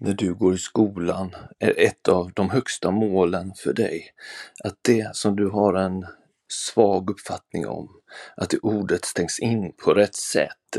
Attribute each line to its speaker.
Speaker 1: när du går i skolan är ett av de högsta målen för dig. Att det som du har en svag uppfattning om, att det ordet stängs in på rätt sätt